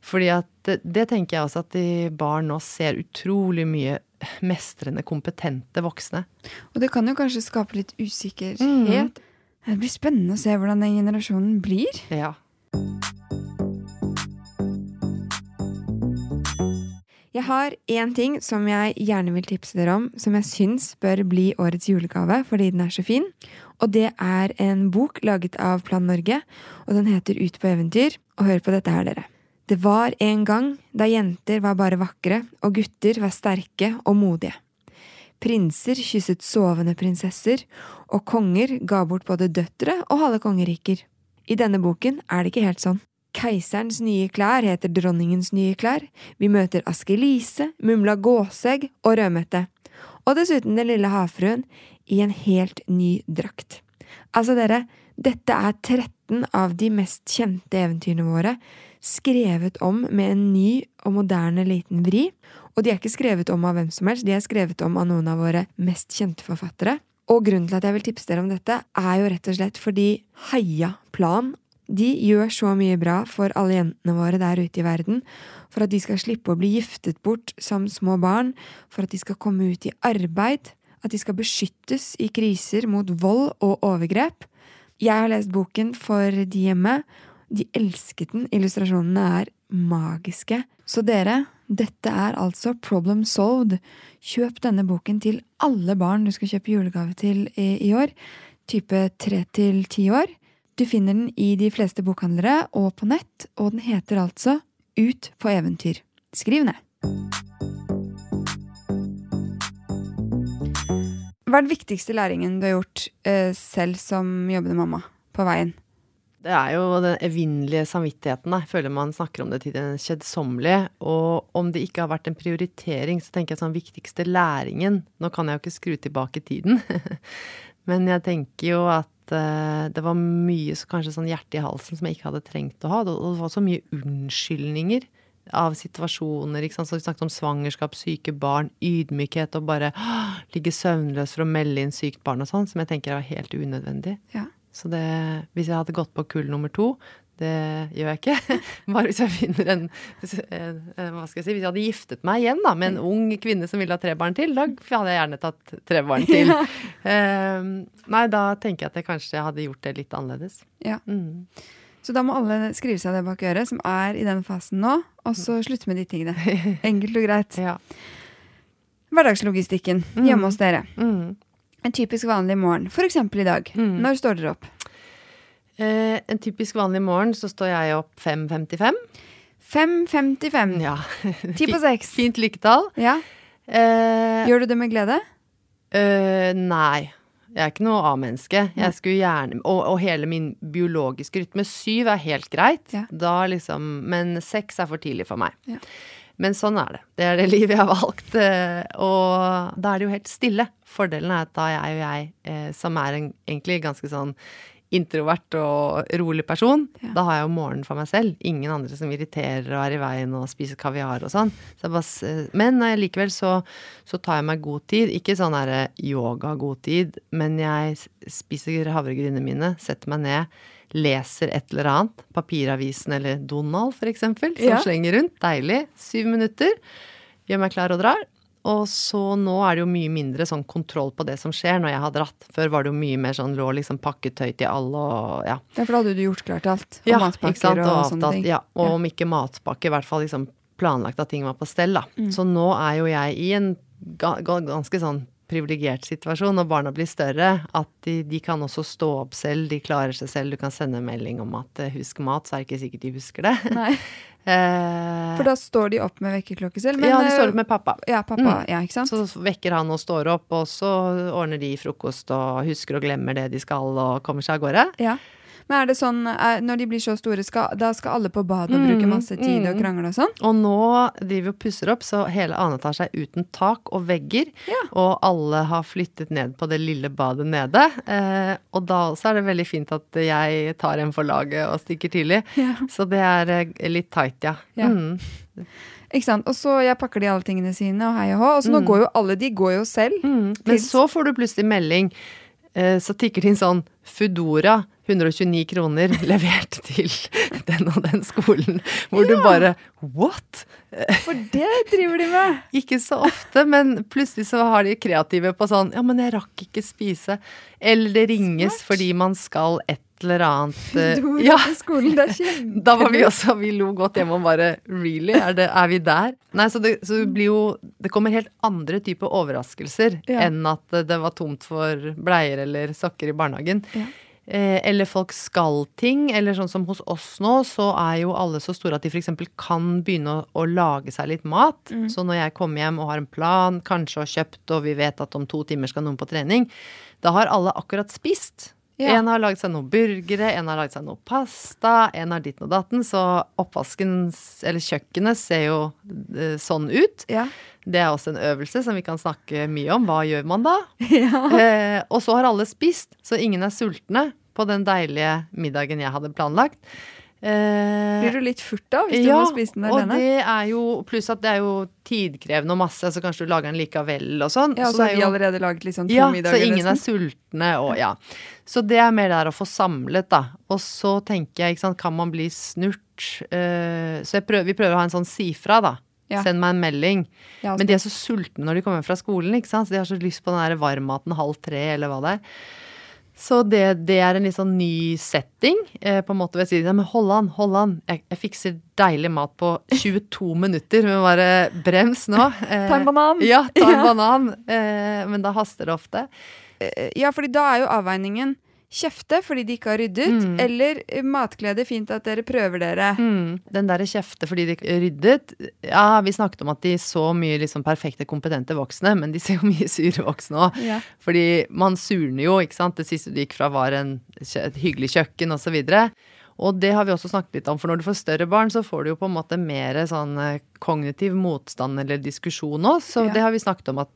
Fordi at det, det tenker jeg også at de barn nå ser utrolig mye mestrende, kompetente voksne. Og det kan jo kanskje skape litt usikkerhet. Mm. Det blir spennende å se hvordan den generasjonen blir. Ja. Jeg har én ting som jeg gjerne vil tipse dere om, som jeg syns bør bli årets julegave fordi den er så fin. Og det er en bok laget av Plan Norge, og den heter Ut på eventyr. Og hør på dette her, dere. Det var en gang da jenter var bare vakre, og gutter var sterke og modige. Prinser kysset sovende prinsesser, og konger ga bort både døtre og halve kongeriker. I denne boken er det ikke helt sånn. Keiserens nye klær heter dronningens nye klær. Vi møter Asker-Lise, Mumla Gåsegg og Rødmette. Og dessuten den lille havfruen i en helt ny drakt. Altså, dere, Dette er 13 av de mest kjente eventyrene våre, skrevet om med en ny og moderne liten vri. Og de er ikke skrevet om av hvem som helst, de er skrevet om av noen av våre mest kjente forfattere. Og grunnen til at jeg vil tipse dere om dette, er jo rett og slett fordi Heia Plan de gjør så mye bra for alle jentene våre der ute i verden. For at de skal slippe å bli giftet bort som små barn. For at de skal komme ut i arbeid. At de skal beskyttes i kriser mot vold og overgrep. Jeg har lest boken for de hjemme. De elsket den. Illustrasjonene er magiske. Så dere, dette er altså Problem Solved. Kjøp denne boken til alle barn du skal kjøpe julegave til i, i år. Type tre til ti år. Du finner den i de fleste bokhandlere og på nett, og den heter altså Ut på eventyr. Skriv ned. Hva er den viktigste læringen du har gjort eh, selv som jobbende mamma på veien? Det er jo den evinnelige samvittigheten. Jeg føler man snakker om det til den kjedsommelige. Og om det ikke har vært en prioritering, så tenker jeg sånn viktigste læringen Nå kan jeg jo ikke skru tilbake tiden, men jeg tenker jo at uh, det var mye kanskje sånn hjerte i halsen som jeg ikke hadde trengt å ha. Det, det var så mye unnskyldninger av situasjoner. ikke sant? Så Vi snakket om svangerskap, syke barn, ydmykhet og bare ligge søvnløs for å melde inn sykt barn og sånn, som jeg tenker er helt unødvendig. Ja. Så det, hvis jeg hadde gått på kull nummer to, det gjør jeg ikke. Bare hvis jeg finner en Hva skal jeg si Hvis jeg hadde giftet meg igjen da, med en ung kvinne som ville ha tre barn til, da hadde jeg gjerne tatt tre barn til. Ja. Uh, nei, da tenker jeg at jeg kanskje hadde gjort det litt annerledes. Ja. Mm. Så da må alle skrive seg det bak øret, som er i den fasen nå, og så slutte med de tingene. Enkelt og greit. Ja. Hverdagslogistikken hjemme hos dere. Mm. En typisk vanlig morgen, f.eks. i dag. Mm. Når står dere opp? Eh, en typisk vanlig morgen så står jeg opp 5.55. 5.55. Ja. Ti på seks. Fint lykketall. Ja. Eh, Gjør du det med glede? eh, nei. Jeg er ikke noe A-menneske. Jeg skulle gjerne og, og hele min biologiske rytme. Syv er helt greit. Ja. Da liksom Men seks er for tidlig for meg. Ja. Men sånn er det. Det er det livet jeg har valgt. eh, Og da er det jo helt stille. Fordelen er at da er jo jeg, eh, som er en egentlig ganske sånn introvert og rolig person, Ja. da har jeg jo morgenen for meg selv. Ingen andre som irriterer og er i veien og spiser kaviar og sånn. Så jeg bare, s- men likevel så, så tar jeg meg god tid. Ikke sånn yoga-god tid, men jeg spiser havregrynene mine, setter meg ned, leser et eller annet. Papiravisen eller Donald, eksempel, som Ja. slenger rundt. Deilig. Syv minutter. Gjør meg klar og drar. Og så nå er det jo mye mindre sånn kontroll på det som skjer når jeg har dratt. Før var det jo mye mer sånn lå liksom pakketøy til alle og ja. Ja, for da hadde du gjort klart alt. Og Ja, matpakker sant? og, Og sånne ting. Ja, og om ikke matpakke, i hvert fall liksom planlagt at ting var på stell, da. Mm. Så nå er jo jeg i en ga, ga, ganske sånn privilegert situasjon når barna blir større, at de, de kan også stå opp selv, de klarer seg selv. Du kan sende en melding om at eh, husk mat, så er det ikke sikkert de husker det. Nei, Eh, for da står de opp med vekkerklokke selv. Men, ja, de eh, står opp med pappa. Ja, pappa. Mm. Ja, ikke sant? Så vekker han og står opp, og så ordner de frokost og husker og glemmer det de skal, og kommer seg av gårde. Ja. Men er det sånn, er, når de blir så store, skal, da skal alle på badet og bruke Mm, masse tid og mm. krangle og sånn? Og nå driver vi og pusser opp, så hele annen etasje er uten tak og vegger. Ja. Og alle har flyttet ned på det lille badet nede. Eh, og da også er det veldig fint at jeg tar en for laget og stikker tidlig. Ja. Så det er eh, litt tight, ja. Ja. Mm. Ikke sant? Og så jeg pakker de alle tingene sine, og hei og hå. Og så nå Mm. går jo alle de går jo selv. Mm. Men så får du plutselig melding. Eh, Så tikker det inn sånn Foodora, 129 kroner, levert til den og den skolen. Hvor du bare What? For det driver de med! Ikke så ofte, men plutselig så har de kreative på sånn Ja, men jeg rakk ikke spise. Eller det ringes Smart. fordi man skal et eller annet eh, Ja, skolen, det er da var vi også Vi lo godt hjemme og bare Really? Er, det, er vi der? Nei, så det, så det blir jo Det kommer helt andre typer overraskelser Ja. enn at det var tomt for bleier eller sokker i barnehagen. Ja. Eh, eller folk skal ting, eller sånn som hos oss nå, så er jo alle så store at de f.eks. kan begynne å, å lage seg litt mat. Mm. Så når jeg kommer hjem og har en plan, kanskje har kjøpt, og vi vet at om to timer skal noen på trening, da har alle akkurat spist. Ja. En har laget seg noen burgere, en har laget seg noe pasta, en har ditten og datten. Så oppvasken, eller kjøkkenet, ser jo eh, sånn ut. Ja. Det er også en øvelse som vi kan snakke mye om. Hva gjør man da? ja. Eh, og så har alle spist, så ingen er sultne på på den deilige middagen jeg hadde planlagt. Eh, Blir du litt furt da, hvis du må spise den og det er jo Pluss at det er jo tidkrevende og masse, så kanskje du lager den likevel og sånn. Ja, så så det har vi jo- allerede laget liksom to ja, middager. så ingen er sultne og ja. Så det er mer der å få samlet, da. Og så tenker jeg, ikke sant, kan man bli snurt? Eh, så prøver, vi prøver å ha en sånn si fra, da. Ja. Send meg en melding. Ja, Men de er så sultne når de kommer fra skolen, ikke sant. Så de har så lyst på den der varmmaten halv tre, eller hva det er. Så det, det er en litt sånn ny setting. Eh, på en måte sier ja, men hold an, hold an. Jeg, jeg fikser deilig mat på 22 minutter. Men bare brems nå. Eh, Ta en banan. Ja, ta en Ja. banan. Eh, men da haster det ofte. Eh, Ja, fordi da er jo avveiningen kjefte fordi de ikke har ryddet, Mm. eller eh, matglede, fint at dere prøver dere. Mm, den derre kjefte fordi de ikke ryddet Ja, vi snakket om at de så mye liksom perfekte, kompetente voksne, men de ser jo mye sure voksne òg. Ja. Fordi man surner jo, ikke sant. Det siste du gikk fra var en, et hyggelig kjøkken osv. Og, så og det har vi også snakket litt om, for når du får større barn, så får du jo på en måte mer sånn eh, kognitiv motstand eller diskusjon òg. Så Ja. det har vi snakket om at,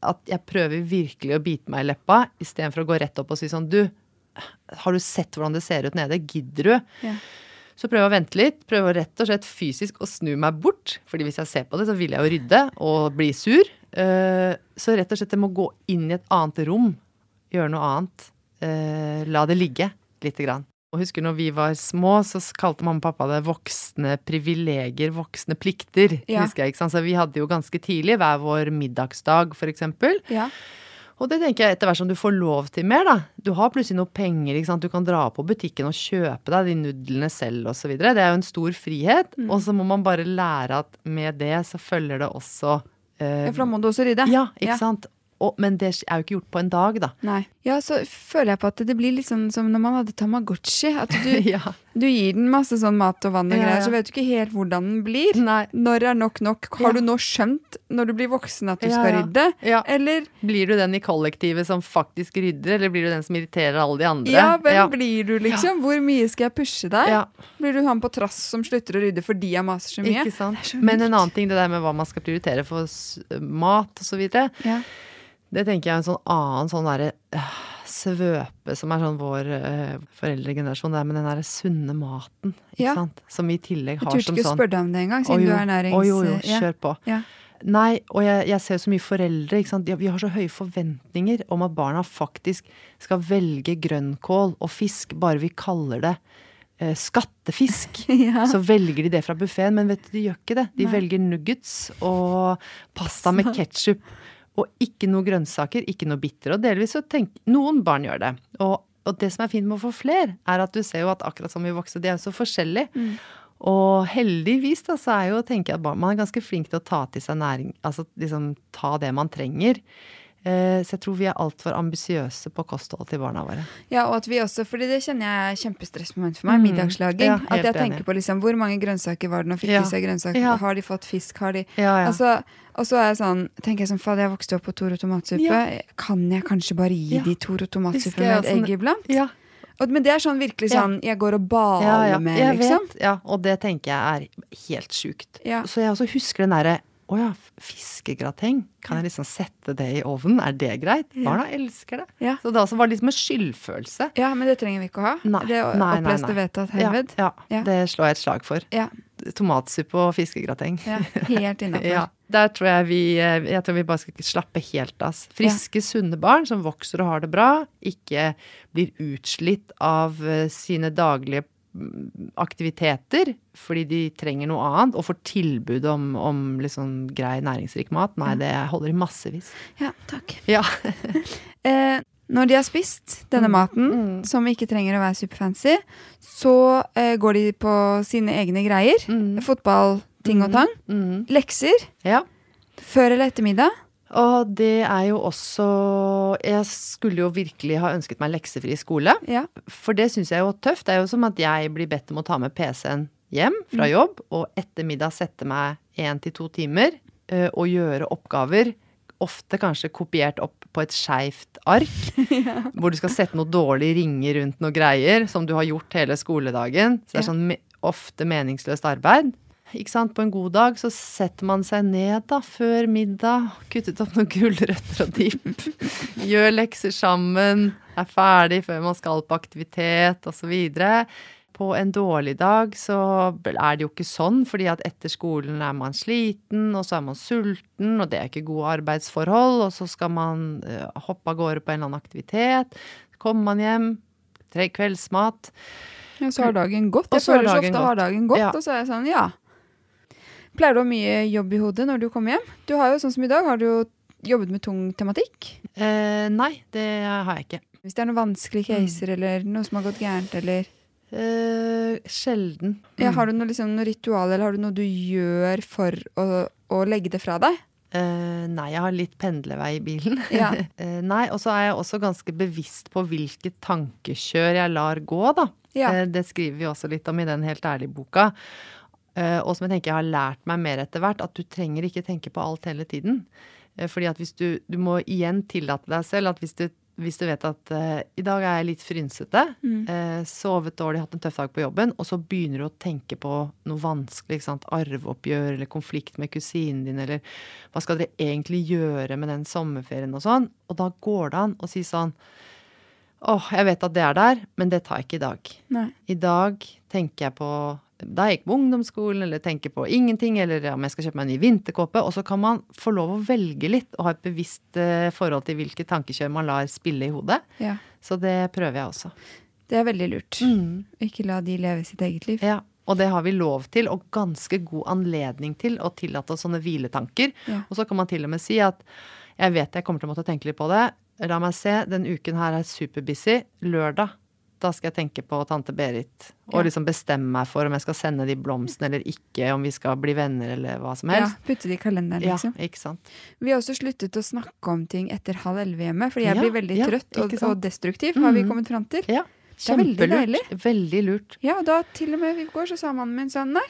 at jeg prøver virkelig å bite meg i leppa istedenfor å gå rett opp og si sånn Du, har du sett hvordan det ser ut nede? Gidder du? Ja. Så prøve å vente litt. Prøver rett og slett fysisk å snu meg bort. Fordi hvis jeg ser på det, så vil jeg jo rydde og bli sur. Eh, Så rett og slett jeg må gå inn i et annet rom. Gjøre noe annet. Eh, La det ligge lite grann. Og husker når vi var små, så kalte mamma og pappa det voksne privilegier, voksne plikter. Ja. husker jeg, ikke sant? Så vi hadde jo ganske tidlig hver vår middagsdag, for eksempel. Ja. Og det tenker jeg etter hvert som du får lov til mer, da. Du har plutselig noe penger, ikke sant. Du kan dra på butikken og kjøpe deg de nudlene selv osv. Det er jo en stor frihet. Mm. Og så må man bare lære at med det så følger det også eh, Ja, for da må du også rydde. Ja, ikke sant. Og, men det er jo ikke gjort på en dag, da. Nei. Ja, så føler jeg på at det blir litt sånn som når man hadde Tamagotchi. At du, ja. du gir den masse sånn mat og vann og Ja, greier, så vet du ikke helt hvordan den blir. Nei. Når er nok nok? Har du nå skjønt når du blir voksen at du skal rydde? Ja. Eller Blir du den i kollektivet som faktisk rydder, eller blir du den som irriterer alle de andre? ja, hvem blir du, liksom? Hvor mye skal jeg pushe deg? Ja. Blir du han på trass som slutter å rydde fordi jeg maser så mye? Ikke sant? Men en annen ting, det der med hva man skal prioritere for mat og så videre. Ja. Det tenker jeg er en sånn annen sånn derre øh, svøpe som er sånn vår øh, foreldregenerasjon. Det er med den derre sunne maten, ikke Ja. sant. Som vi i tillegg Jeg har turte som ikke å sånn spørre deg om det engang, siden du er nærings... Å, jo, jo, kjør på. Ja. Nei, og jeg, jeg ser jo så mye foreldre, ikke sant. Vi har så høye forventninger om at barna faktisk skal velge grønnkål og fisk, bare vi kaller det eh, skattefisk. Ja. Så velger de det fra buffeen, men vet du, de gjør ikke det. De Nei. velger nuggets og pasta med ketsjup. Og ikke noe grønnsaker, ikke noe bitter. Og delvis så tenk, noen barn gjør det. Og, og det som er fint med å få fler, er at du ser jo at akkurat som vi vokste, de er jo så forskjellige. Mm. Og heldigvis da, så er jo, tenker jeg at barn, man er ganske flink til å ta til seg næring, altså liksom ta det man trenger. Eh, så jeg tror vi er altfor ambisiøse på kosthold til barna våre. Ja, og at vi også, fordi det kjenner jeg er kjempestressmoment for meg, Mm. middagslaging. Ja, at jeg tenker enig. på liksom, hvor mange grønnsaker var det nå, fikk Ja. de seg grønnsaker, Ja. har de fått fisk, har de. Altså, og så er jeg sånn, tenker jeg sånn, fader, jeg vokste opp på Toro tomatsuppe. Kan jeg kanskje bare gi de Toro tomatsuppe med et sånn, egg iblant? ja. Men det er sånn virkelig sånn, jeg går og baler ja, ja. med, liksom. vet, ja, og det tenker jeg er helt sjukt. Ja. Så jeg også husker den derre å ja, fiskegrateng. Kan jeg liksom sette det i ovnen? Er det greit? Ja. Barna elsker det. Ja. Så det også var liksom en skyldfølelse. Ja, men det trenger vi ikke å ha. Nei, det er opplest og vedtatt Ja, herved. ja, Ja. det slår jeg et slag for. Tomatsuppe og fiskegrateng. ja, helt innafor. Der tror jeg vi eh, Jeg tror vi bare skal slappe helt av. Friske, sunne barn som vokser og har det bra. Ikke blir utslitt av eh, sine daglige aktiviteter fordi de trenger noe annet, og får tilbud om, om liksom grei næringsrik mat. Nei, det holder i massevis. Ja, takk. Ja. Eh, når de har spist denne Mm. maten, Mm. som ikke trenger å være superfancy, så eh, går de på sine egne greier. Mm. Fotball, ting og tang. Mm. Lekser. ja. Før eller ettermiddag. Og det er jo også Jeg skulle jo virkelig ha ønsket meg leksefri skole. Ja. For det syns jeg er jo tøft. Det er jo som at jeg blir bedt om å ta med PC-en hjem fra Mm. jobb, og etter middag sette meg én til to timer eh, og gjøre oppgaver. Ofte kanskje kopiert opp på et skeivt ark, hvor du skal sette noen dårlige ringer rundt noen greier som du har gjort hele skoledagen. Så det er sånn ofte meningsløst arbeid. Ikke sant, på en god dag så setter man seg ned da, før middag, kuttet opp noen gulrøtter og dipp, gjør lekser sammen, er ferdig før man skal på aktivitet osv. På en dårlig dag så er det jo ikke sånn, fordi at etter skolen er man sliten, og så er man sulten, og det er ikke gode arbeidsforhold, og så skal man uh, hoppe av gårde på en eller annen aktivitet. Så kommer man hjem, tre kveldsmat. Ja, så har dagen gått. Jeg føler så dagen ofte har dagen gått, Ja. og så er jeg sånn, ja. Pleier du å ha mye jobb i hodet når du kommer hjem? Du har jo, sånn som i dag, har du jo jobbet med tung tematikk. Eh, nei, det har jeg ikke. Hvis det er noen vanskelige Mm. caser, eller noe som har gått gærent, eller Eh, sjelden. ja, Mm. Har du noe, liksom, noe ritual, eller har du noe du gjør for å, å legge det fra deg? Eh, nei, jeg har litt pendlevei i bilen. Ja. Eh, nei, og så er jeg også ganske bevisst på hvilke tankekjør jeg lar gå, da. Ja. Eh, det skriver vi også litt om i den Helt ærlig-boka. Eh, og som jeg tenker jeg har lært meg mer etter hvert, at du trenger ikke tenke på alt hele tiden. Eh, fordi at hvis du Du må igjen tillate deg selv at hvis du, hvis du vet at uh, i dag er jeg litt frynsete, Mm. uh, sovet dårlig, hatt en tøff dag på jobben, og så begynner du å tenke på noe vanskelig, arveoppgjør eller konflikt med kusinen din, eller hva skal dere egentlig gjøre med den sommerferien og sånn, og da går det an å si sånn Åh, jeg vet at det er der, men det tar jeg ikke i dag. Nei. I dag tenker jeg på da jeg gikk på ungdomsskolen, eller tenker på ingenting, eller om jeg skal kjøpe meg en ny vinterkåpe. Og så kan man få lov å velge litt, og ha et bevisst eh, forhold til hvilke tankekjør man lar spille i hodet. Ja. Så det prøver jeg også. Det er veldig lurt. Ikke la de leve sitt eget liv. Ja, og det har vi lov til, og ganske god anledning til, å tillate oss sånne hviletanker. Ja. Og så kan man til og med si at jeg vet jeg kommer til å måtte tenke litt på det. La meg se, den uken her er superbusy. Lørdag, da skal jeg tenke på tante Berit. Og Ja. liksom bestemme meg for om jeg skal sende de blomstene eller ikke, om vi skal bli venner eller hva som Ja, helst. putte det i kalenderen, Ja, liksom. ikke sant. Vi har også sluttet å snakke om ting etter halv elleve hjemme, fordi jeg Ja, blir veldig ja, trøtt og, og destruktiv, har vi Mhm. kommet fram til. Ja, Det er veldig deilig. Veldig lurt. Ja, og da til og med i går så sa mannen min sånn Nei,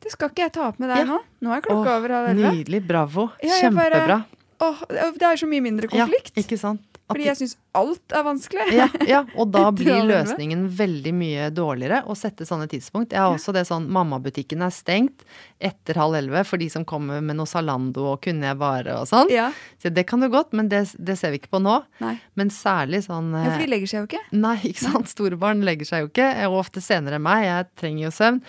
det skal ikke jeg ta opp med deg Ja. nå. Nå er klokka Åh, over halv elleve. Nydelig. Bravo. Ja, jeg bare- Kjempebra. Åh, det er så mye mindre konflikt. Ja, ikke sant. Fordi jeg syns alt er vanskelig. ja, ja, og da blir løsningen veldig mye dårligere å sette sånne tidspunkt. Jeg har også det sånn mammabutikken er stengt etter halv elleve for de som kommer med noe Zalando og kunne jeg bare og sånn. Ja. Så det kan du godt, men det, det ser vi ikke på nå. Nei. Men særlig sånn ja, for eh, de legger seg jo ikke. Nei, ikke sant. Store barn legger seg jo ikke, og ofte senere enn meg. Jeg trenger jo søvn.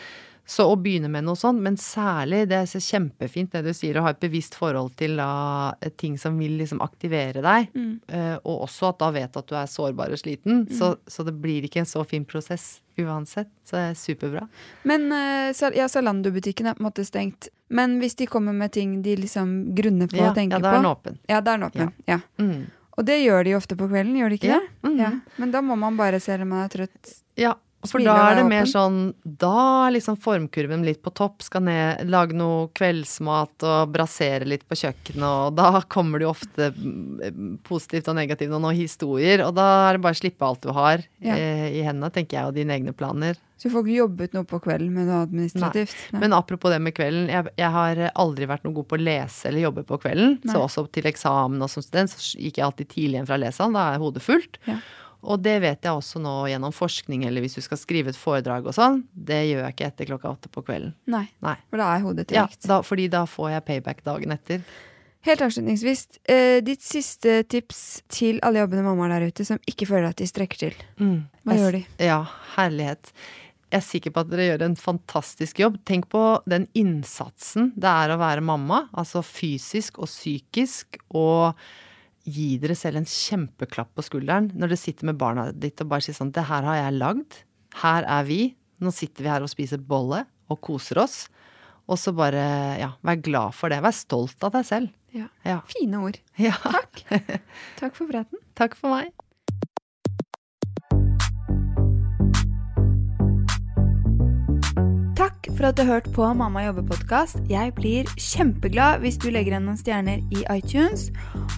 Så å begynne med noe sånt, men særlig, det er så kjempefint det du sier, å ha et bevisst forhold til da, ting som vil liksom aktivere deg. Mm. Eh, og også at da vet at du er sårbar og sliten. Så, så det blir ikke en så fin prosess uansett. Så det er superbra. Men eh, ja, Zalando-butikken er på en måte stengt. Men hvis de kommer med ting de liksom grunner på Ja, og tenker på ja, da er den åpen. Ja, da er den åpen. Ja. Mm. Og det gjør de jo ofte på kvelden, gjør de ikke Ja. det? Mhm. Ja. Men da må man bare, selv om man er trøtt Ja, for da er det mer sånn Da er liksom formkurven litt på topp. Skal ned, lage noe kveldsmat og brasere litt på kjøkkenet, og da kommer det jo ofte mm, positivt og negativt og noen historier. Og da er det bare å slippe alt du har Ja. eh, i hendene, tenker jeg, og dine egne planer. Så du får ikke jobbet noe på kvelden med noe administrativt? Nei. Men apropos det med kvelden, jeg, jeg har aldri vært noe god på å lese eller jobbe på kvelden. Nei. Så også til eksamen og som student så gikk jeg alltid tidlig hjem fra lesesalen. Da er hodet fullt. Ja. Og det vet jeg også nå gjennom forskning, eller hvis du skal skrive et foredrag og sånn. Det gjør jeg ikke etter klokka åtte på kvelden. Nei, Nei. for da er hodet Ja, tregt. da, fordi da får jeg payback dagen etter. Helt avslutningsvis, eh, ditt siste tips til alle jobbende mammaer der ute som ikke føler at de strekker til. Hva Jeg gjør de? Ja, herlighet. Jeg er sikker på at dere gjør en fantastisk jobb. Tenk på den innsatsen det er å være mamma, altså fysisk og psykisk, og gi dere selv en kjempeklapp på skulderen når dere sitter med barna ditt og bare sier sånn Det her har jeg lagd. Her er vi. Nå sitter vi her og spiser bolle og koser oss. Og så bare, ja, vær glad for det. Vær stolt av deg selv. Ja. Ja. Fine ord. ja. Takk. Takk for praten. Takk for meg. For at du har hørt på Mamma jobber-podkast. Jeg blir kjempeglad hvis du legger igjen noen stjerner i iTunes.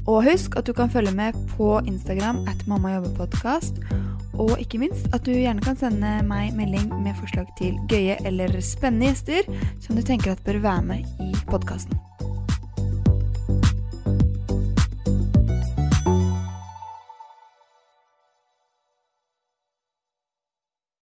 Og husk at du kan følge med på Instagram at Mamma jobber-podkast. Og ikke minst at du gjerne kan sende meg melding med forslag til gøye eller spennende gjester som du tenker at bør være med i podkasten.